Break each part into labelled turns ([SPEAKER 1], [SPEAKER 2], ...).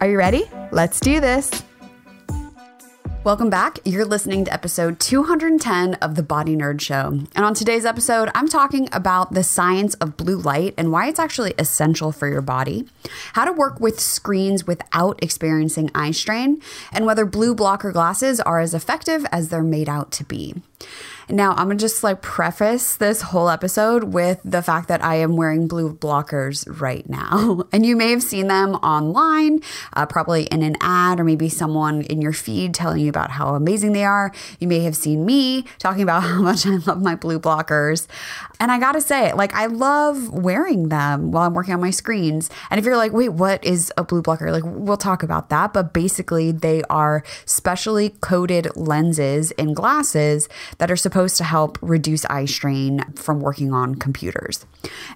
[SPEAKER 1] Are you ready? Let's do this. Welcome back. You're listening to episode 210 of the Body Nerd Show. And on today's episode, I'm talking about the science of blue light and why it's actually essential for your body, how to work with screens without experiencing eye strain, and whether blue blocker glasses are as effective as they're made out to be. Now, I'm gonna just like preface this whole episode with the fact that I am wearing blue blockers right now. And you may have seen them online, uh, probably in an ad, or maybe someone in your feed telling you about how amazing they are. You may have seen me talking about how much I love my blue blockers. And I gotta say, like, I love wearing them while I'm working on my screens. And if you're like, wait, what is a blue blocker? Like, we'll talk about that. But basically, they are specially coated lenses in glasses that are supposed to help reduce eye strain from working on computers.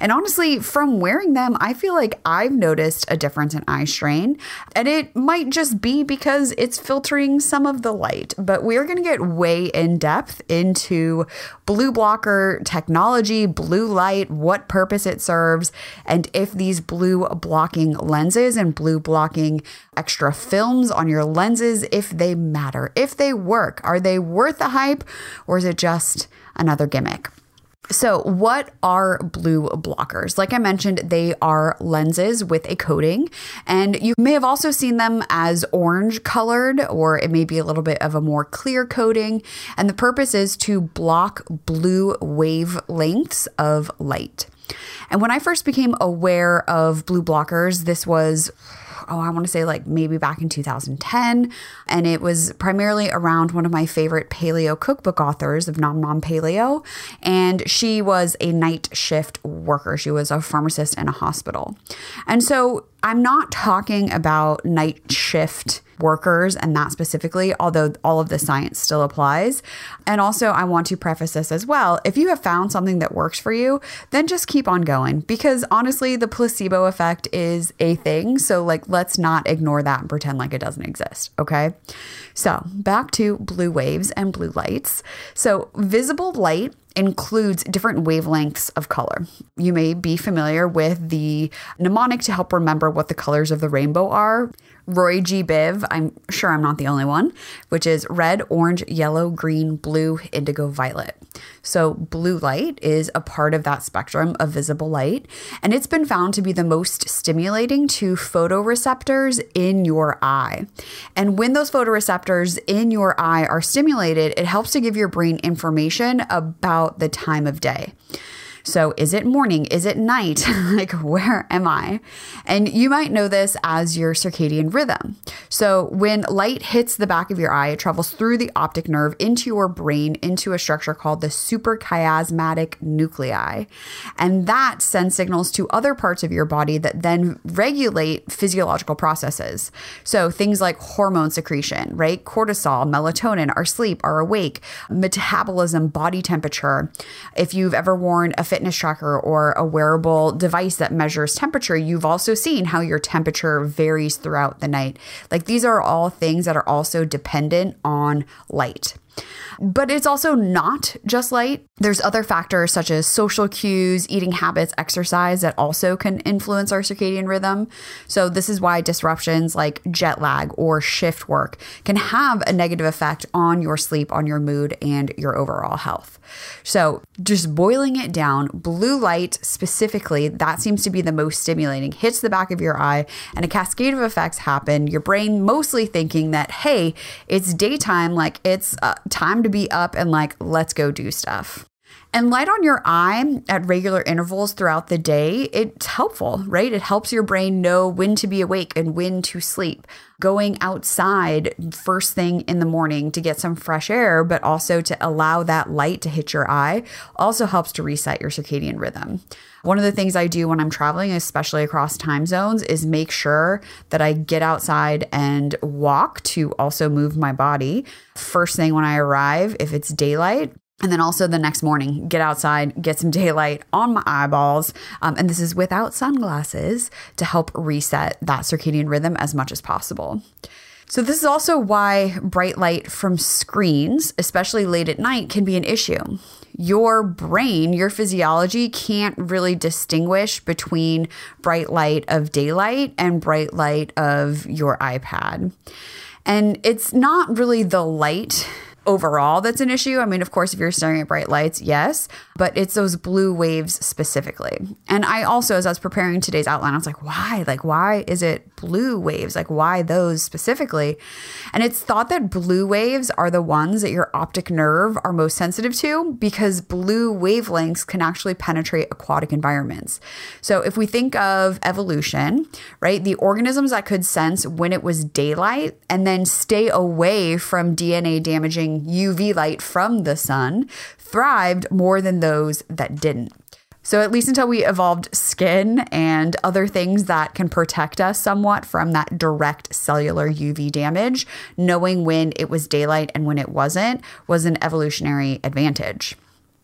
[SPEAKER 1] And honestly, from wearing them, I feel like I've noticed a difference in eye strain. And it might just be because it's filtering some of the light. But we're gonna get way in depth into blue blocker technology blue light, what purpose it serves, and if these blue blocking lenses and blue blocking extra films on your lenses, if they matter, if they work. Are they worth the hype or is it just another gimmick? So, what are blue blockers? Like I mentioned, they are lenses with a coating, and you may have also seen them as orange colored, or it may be a little bit of a more clear coating. And the purpose is to block blue wavelengths of light. And when I first became aware of blue blockers, this was oh, I want to say like maybe back in 2010. And it was primarily around one of my favorite paleo cookbook authors of Nom Nom Paleo. And she was a night shift worker, she was a pharmacist in a hospital. And so I'm not talking about night shift workers and that specifically, although all of the science still applies. And also, I want to preface this as well. If you have found something that works for you, then just keep on going because honestly, the placebo effect is a thing. So, like, let's not ignore that and pretend like it doesn't exist. Okay. So, back to blue waves and blue lights. So, visible light includes different wavelengths of color. You may be familiar with the mnemonic to help remember what the colors of the rainbow are. Roy G. Biv, I'm sure I'm not the only one, which is red, orange, yellow, green, blue, indigo, violet. So, blue light is a part of that spectrum of visible light, and it's been found to be the most stimulating to photoreceptors in your eye. And when those photoreceptors in your eye are stimulated, it helps to give your brain information about the time of day. So, is it morning? Is it night? like, where am I? And you might know this as your circadian rhythm. So, when light hits the back of your eye, it travels through the optic nerve into your brain into a structure called the suprachiasmatic nuclei. And that sends signals to other parts of your body that then regulate physiological processes. So, things like hormone secretion, right? Cortisol, melatonin, our sleep, our awake, metabolism, body temperature. If you've ever worn a fitness tracker or a wearable device that measures temperature, you've also seen how your temperature varies throughout the night. Like these are all things that are also dependent on light. But it's also not just light. There's other factors such as social cues, eating habits, exercise that also can influence our circadian rhythm. So, this is why disruptions like jet lag or shift work can have a negative effect on your sleep, on your mood, and your overall health. So, just boiling it down, blue light specifically, that seems to be the most stimulating, hits the back of your eye, and a cascade of effects happen. Your brain mostly thinking that, hey, it's daytime, like it's uh, time to be up and like, let's go do stuff. And light on your eye at regular intervals throughout the day, it's helpful, right? It helps your brain know when to be awake and when to sleep. Going outside first thing in the morning to get some fresh air, but also to allow that light to hit your eye also helps to reset your circadian rhythm. One of the things I do when I'm traveling, especially across time zones, is make sure that I get outside and walk to also move my body. First thing when I arrive, if it's daylight, and then also the next morning, get outside, get some daylight on my eyeballs. Um, and this is without sunglasses to help reset that circadian rhythm as much as possible. So, this is also why bright light from screens, especially late at night, can be an issue. Your brain, your physiology can't really distinguish between bright light of daylight and bright light of your iPad. And it's not really the light overall that's an issue. I mean, of course, if you're staring at bright lights, yes, but it's those blue waves specifically. And I also, as I was preparing today's outline, I was like, why? Like, why is it blue waves? Like, why those specifically? And it's thought that blue waves are the ones that your optic nerve are most sensitive to because blue wavelengths can actually penetrate aquatic environments. So if we think of evolution, right, the organisms that could sense when it was daylight and then stay away from DNA damaging UV light from the sun thrived more than those that didn't. So, at least until we evolved skin and other things that can protect us somewhat from that direct cellular UV damage, knowing when it was daylight and when it wasn't was an evolutionary advantage.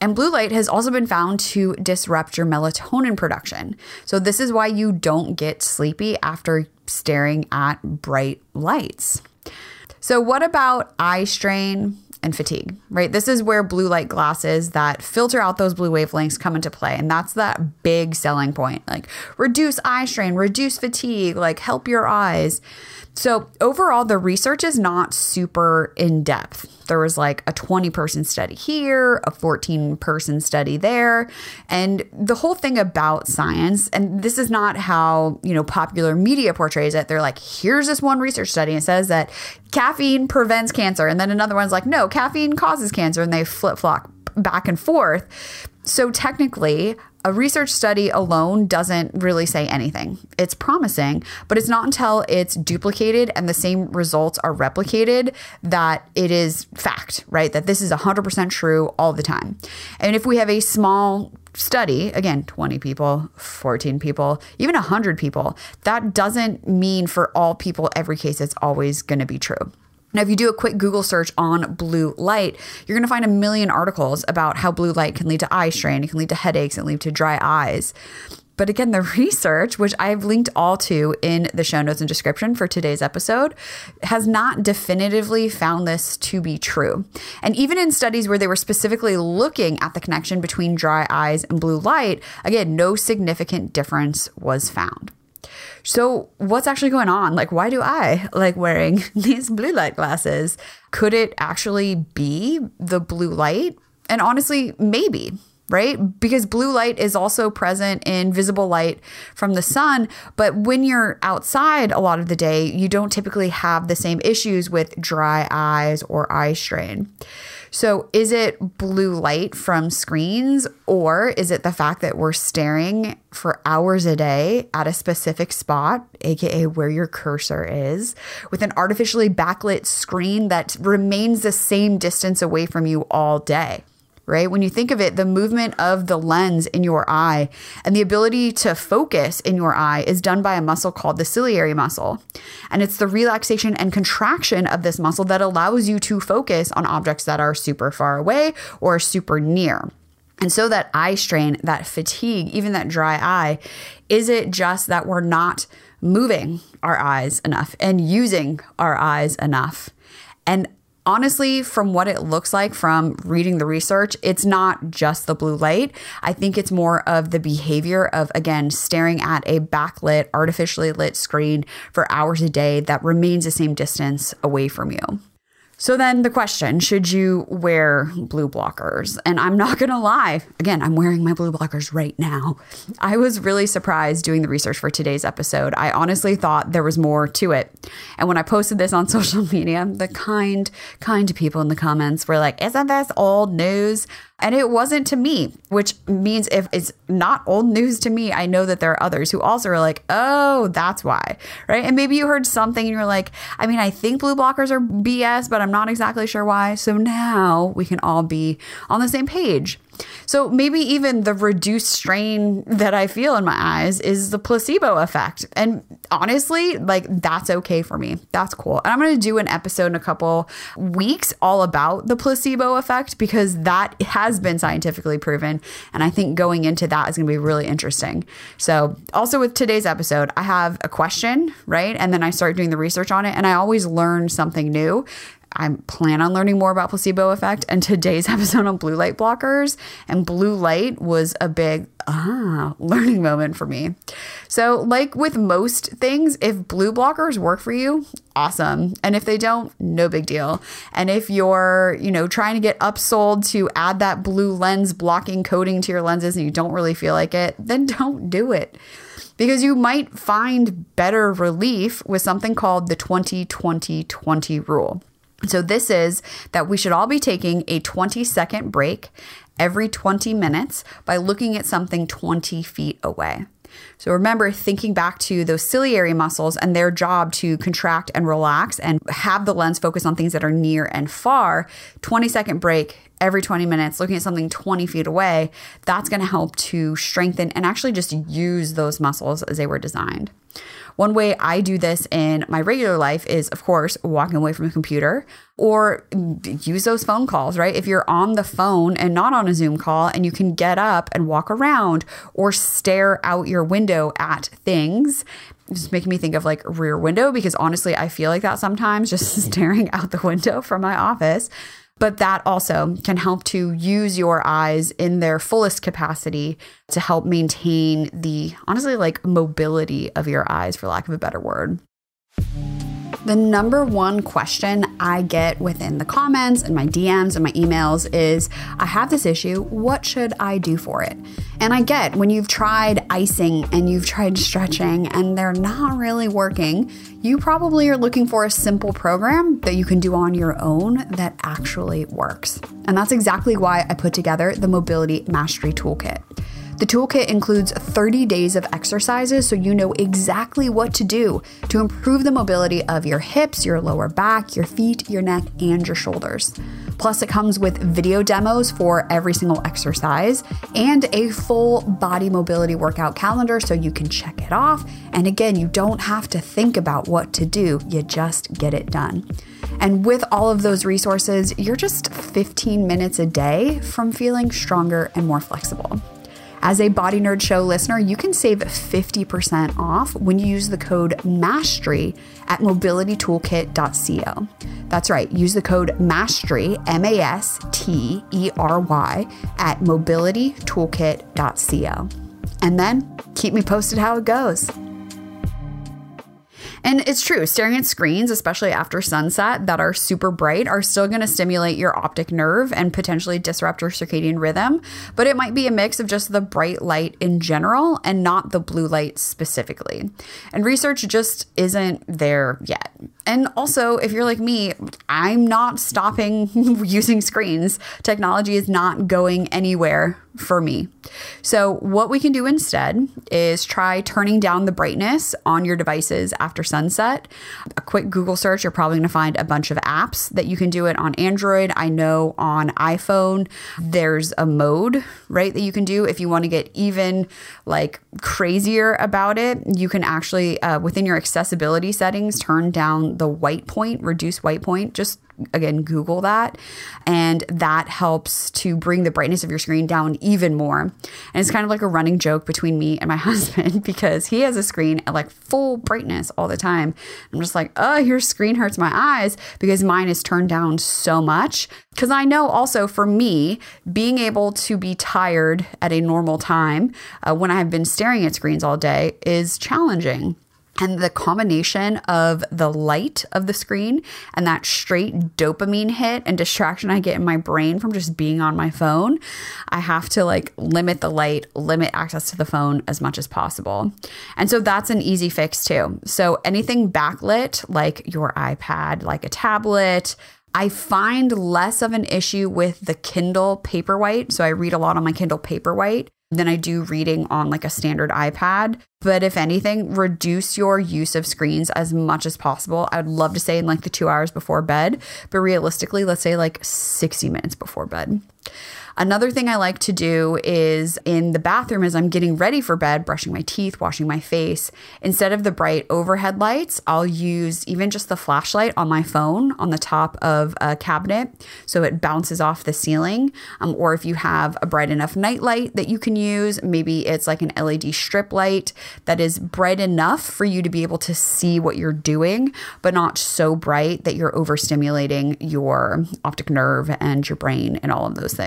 [SPEAKER 1] And blue light has also been found to disrupt your melatonin production. So, this is why you don't get sleepy after staring at bright lights. So, what about eye strain and fatigue, right? This is where blue light glasses that filter out those blue wavelengths come into play. And that's that big selling point like reduce eye strain, reduce fatigue, like help your eyes. So, overall, the research is not super in depth. There was like a 20 person study here, a 14 person study there. And the whole thing about science, and this is not how, you know, popular media portrays it. They're like, here's this one research study and says that caffeine prevents cancer. And then another one's like, no, caffeine causes cancer. And they flip flop back and forth. So, technically, a research study alone doesn't really say anything. It's promising, but it's not until it's duplicated and the same results are replicated that it is fact, right? That this is 100% true all the time. And if we have a small study, again, 20 people, 14 people, even 100 people, that doesn't mean for all people, every case, it's always going to be true. Now, if you do a quick Google search on blue light, you're going to find a million articles about how blue light can lead to eye strain, it can lead to headaches, and lead to dry eyes. But again, the research, which I've linked all to in the show notes and description for today's episode, has not definitively found this to be true. And even in studies where they were specifically looking at the connection between dry eyes and blue light, again, no significant difference was found. So, what's actually going on? Like, why do I like wearing these blue light glasses? Could it actually be the blue light? And honestly, maybe right? Because blue light is also present in visible light from the sun. But when you're outside a lot of the day, you don't typically have the same issues with dry eyes or eye strain. So, is it blue light from screens, or is it the fact that we're staring for hours a day at a specific spot, aka where your cursor is, with an artificially backlit screen that remains the same distance away from you all day? Right? When you think of it, the movement of the lens in your eye and the ability to focus in your eye is done by a muscle called the ciliary muscle. And it's the relaxation and contraction of this muscle that allows you to focus on objects that are super far away or super near. And so that eye strain, that fatigue, even that dry eye, is it just that we're not moving our eyes enough and using our eyes enough? And honestly, from what it looks like from reading the research, it's not just the blue light. I think it's more of the behavior of, again, staring at a backlit, artificially lit screen for hours a day that remains the same distance away from you. So then the question, should you wear blue blockers? And I'm not going to lie. Again, I'm wearing my blue blockers right now. I was really surprised doing the research for today's episode. I honestly thought there was more to it. And when I posted this on social media, the kind, kind people in the comments were like, isn't this old news? And it wasn't to me, which means if it's not old news to me, I know that there are others who also are like, oh, that's why. Right. And maybe you heard something and you're like, I mean, I think blue blockers are BS, but I'm not exactly sure why. So now we can all be on the same page. So maybe even the reduced strain that I feel in my eyes is the placebo effect. And honestly, like that's okay for me. That's cool. And I'm going to do an episode in a couple weeks all about the placebo effect because that has been scientifically proven. And I think going into that is going to be really interesting. So, also with today's episode, I have a question, right? And then I start doing the research on it and I always learn something new. I plan on learning more about placebo effect. And today's episode on blue light blockers and blue light was a big ah learning moment for me. So, like with most things, if blue blockers work for you, awesome. And if they don't, no big deal. And if you're, you know, trying to get upsold to add that blue lens blocking coating to your lenses and you don't really feel like it, then don't do it because you might find better relief with something called the 20 20 20 rule. So, this is that we should all be taking a 20 second break every 20 minutes by looking at something 20 feet away. So remember thinking back to those ciliary muscles and their job to contract and relax and have the lens focus on things that are near and far. 20 second break every 20 minutes, looking at something 20 feet away, that's going to help to strengthen and actually just use those muscles as they were designed. One way I do this in my regular life is, of course, walking away from a computer or use those phone calls, right? If you're on the phone and not on a Zoom call and you can get up and walk around or stare out your window at things, just making me think of like rear window because honestly, I feel like that sometimes just staring out the window from my office. But that also can help to use your eyes in their fullest capacity to help maintain the honestly like mobility of your eyes, for lack of a better word. The number one question I get within the comments and my DMs and my emails is I have this issue. What should I do for it? And I get when you've tried icing and you've tried stretching and they're not really working, you probably are looking for a simple program that you can do on your own that actually works. And that's exactly why I put together the Mobility Mastery Toolkit. The toolkit includes 30 days of exercises so you know exactly what to do to improve the mobility of your hips, your lower back, your feet, your neck, and your shoulders. Plus, it comes with video demos for every single exercise and a full body mobility workout calendar so you can check it off. And again, you don't have to think about what to do, you just get it done. And with all of those resources, you're just 15 minutes a day from feeling stronger and more flexible. As a Body Nerd Show listener, you can save 50% off when you use the code MASTERY at mobilitytoolkit.co. That's right, use the code MASTERY, M A S T E R Y, at mobilitytoolkit.co. And then keep me posted how it goes. And it's true, staring at screens, especially after sunset that are super bright, are still going to stimulate your optic nerve and potentially disrupt your circadian rhythm. But it might be a mix of just the bright light in general and not the blue light specifically. And research just isn't there yet. And also, if you're like me, I'm not stopping using screens. Technology is not going anywhere for me. So, what we can do instead is try turning down the brightness on your devices after sunset. A quick Google search, you're probably going to find a bunch of apps that you can do it on Android. I know on iPhone, there's a mode, right, that you can do if you want to get even like crazier about it. You can actually, uh, within your accessibility settings, turn down the white point, reduce white point, just again google that. And that helps to bring the brightness of your screen down even more. And it's kind of like a running joke between me and my husband because he has a screen at like full brightness all the time. I'm just like oh your screen hurts my eyes because mine is turned down so much. Because i know also for me being able to be tired at a normal time uh, when i've been staring at screens all day is challenging and the combination of the light of the screen and that straight dopamine hit and distraction I get in my brain from just being on my phone, I have to like limit the light, limit access to the phone as much as possible. And so that's an easy fix too. So anything backlit, like your iPad, like a tablet, I find less of an issue with the Kindle Paperwhite. So I read a lot on my Kindle Paperwhite than I do reading on like a standard iPad. But if anything, reduce your use of screens as much as possible. I would love to say in like the two hours before bed, but realistically, let's say like 60 minutes before bed. Another thing I like to do is in the bathroom as I'm getting ready for bed, brushing my teeth, washing my face, instead of the bright overhead lights, I'll use even just the flashlight on my phone on the top of a cabinet so it bounces off the ceiling. Um, or if you have a bright enough night light that you can use, maybe it's like an LED strip light that is bright enough for you to be able to see what you're doing, but not so bright that you're overstimulating your optic nerve and your brain and all of those things.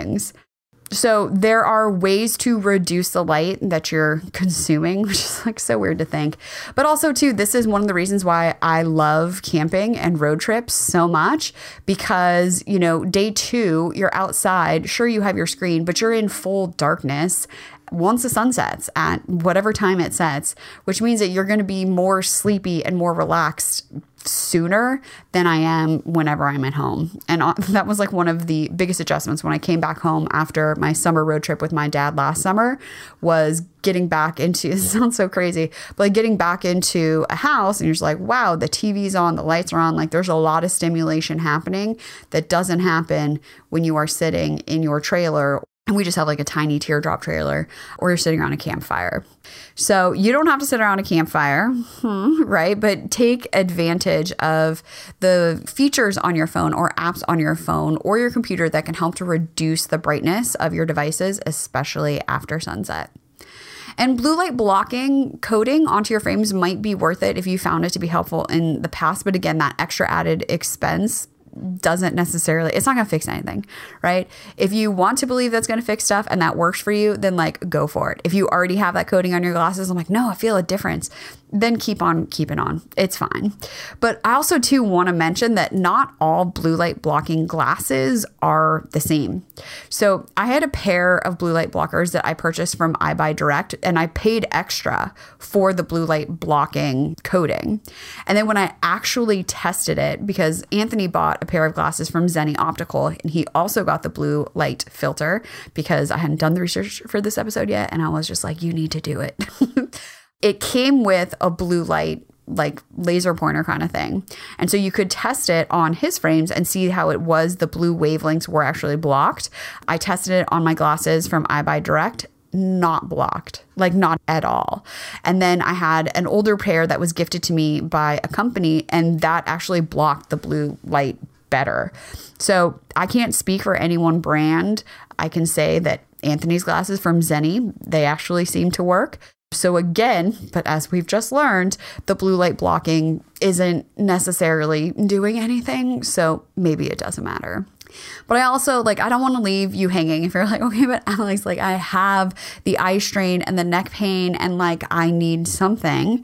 [SPEAKER 1] So there are ways to reduce the light that you're consuming, which is like so weird to think. But also too, this is one of the reasons why I love camping and road trips so much because, you know, day 2, you're outside, sure you have your screen, but you're in full darkness once the sun sets at whatever time it sets, which means that you're going to be more sleepy and more relaxed sooner than I am whenever I'm at home. And uh, that was like one of the biggest adjustments when I came back home after my summer road trip with my dad last summer was getting back into it sounds so crazy, but like getting back into a house and you're just like, wow, the TV's on, the lights are on, like there's a lot of stimulation happening that doesn't happen when you are sitting in your trailer and we just have like a tiny teardrop trailer or you're sitting around a campfire. So you don't have to sit around a campfire, hmm, right? But take advantage of the features on your phone or apps on your phone or your computer that can help to reduce the brightness of your devices, especially after sunset. And blue light blocking coating onto your frames might be worth it if you found it to be helpful in the past. But again, that extra added expense doesn't necessarily it's not going to fix anything right? If you want to believe that's going to fix stuff and that works for you then like go for it. If you already have that coating on your glasses i'm like no i feel a difference then keep on keeping on. It's fine. But I also too want to mention that not all blue light blocking glasses are the same. So I had a pair of blue light blockers that I purchased from EyeBuyDirect and I paid extra for the blue light blocking coating. And then when I actually tested it, because Anthony bought a pair of glasses from Zenni Optical and he also got the blue light filter because I hadn't done the research for this episode yet. And I was just like, you need to do it. it came with a blue light like laser pointer kind of thing. And so you could test it on his frames and see how it was the blue wavelengths were actually blocked. I tested it on my glasses from EyeBuyDirect not blocked, like not at all. And then I had an older pair that was gifted to me by a company, and that actually blocked the blue light better. So I can't speak for any one brand. I can say that Anthony's glasses from Zenni, they actually seem to work. So, again, but as we've just learned, the blue light blocking isn't necessarily doing anything. So, maybe it doesn't matter. But I also like I don't want to leave you hanging if you're like, okay, but Alex, like I have the eye strain and the neck pain and like I need something.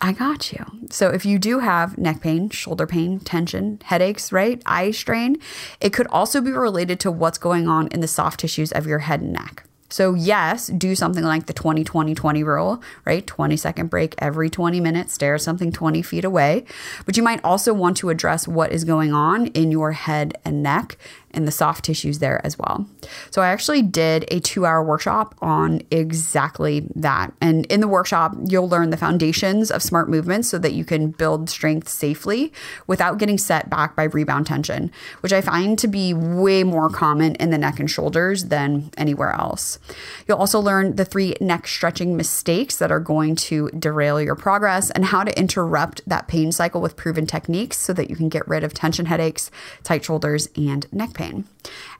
[SPEAKER 1] I got you. So if you do have neck pain, shoulder pain, tension, headaches, right? Eye strain, it could also be related to what's going on in the soft tissues of your head and neck. So, yes, do something like the 20 20 20 rule, right? 20 second break every 20 minutes, stare at something 20 feet away. But you might also want to address what is going on in your head and neck and the soft tissues there as well. So I actually did a two hour workshop on exactly that. And in the workshop, you'll learn the foundations of smart movements so that you can build strength safely without getting set back by rebound tension, which I find to be way more common in the neck and shoulders than anywhere else. You'll also learn the three neck stretching mistakes that are going to derail your progress and how to interrupt that pain cycle with proven techniques so that you can get rid of tension headaches, tight shoulders, and neck pain pain.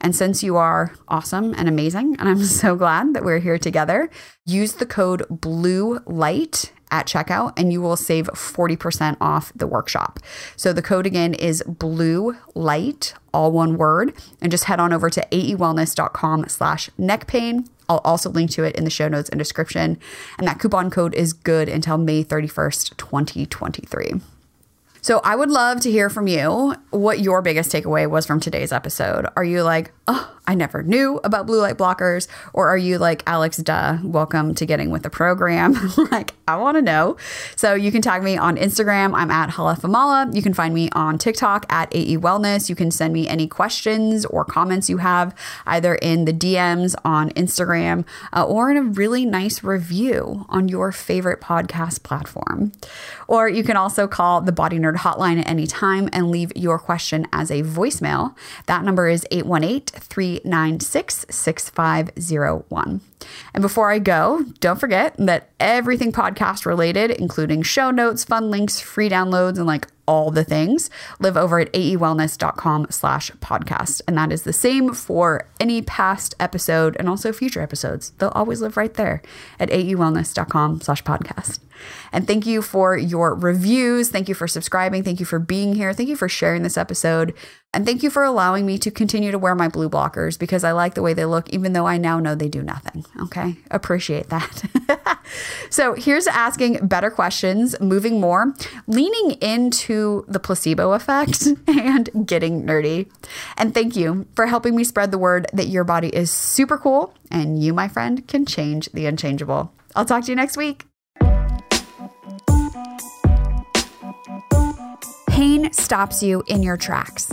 [SPEAKER 1] And since you are awesome and amazing, and I'm so glad that we're here together, use the code BLUE LIGHT at checkout and you will save 40% off the workshop. So the code again is blue light, all one word, and just head on over to aewellness.com slash neck pain. I'll also link to it in the show notes and description. And that coupon code is good until May 31st, 2023. So I would love to hear from you what your biggest takeaway was from today's episode. Are you like, oh, I never knew about blue light blockers? Or are you like, Alex, duh, welcome to getting with the program? like, I want to know. So you can tag me on Instagram. I'm at Halefamala. You can find me on TikTok at AE Wellness. You can send me any questions or comments you have either in the DMs on Instagram uh, or in a really nice review on your favorite podcast platform. Or you can also call the Body Nerd hotline at any time and leave your question as a voicemail. That number is 818 396 6501. And before I go, don't forget that everything podcast related, including show notes, fun links, free downloads, and like all the things live over at aewellness.com slash podcast. And that is the same for any past episode and also future episodes. They'll always live right there at aewellness.com slash podcast. And thank you for your reviews. Thank you for subscribing. Thank you for being here. Thank you for sharing this episode and thank you for allowing me to continue to wear my blue blockers because I like the way they look, even though I now know they do nothing. Okay. Appreciate that. so here's asking better questions, moving more, leaning into the placebo effect and getting nerdy. And thank you for helping me spread the word that your body is super cool and you, my friend, can change the unchangeable. I'll talk to you next week. Pain stops you in your tracks.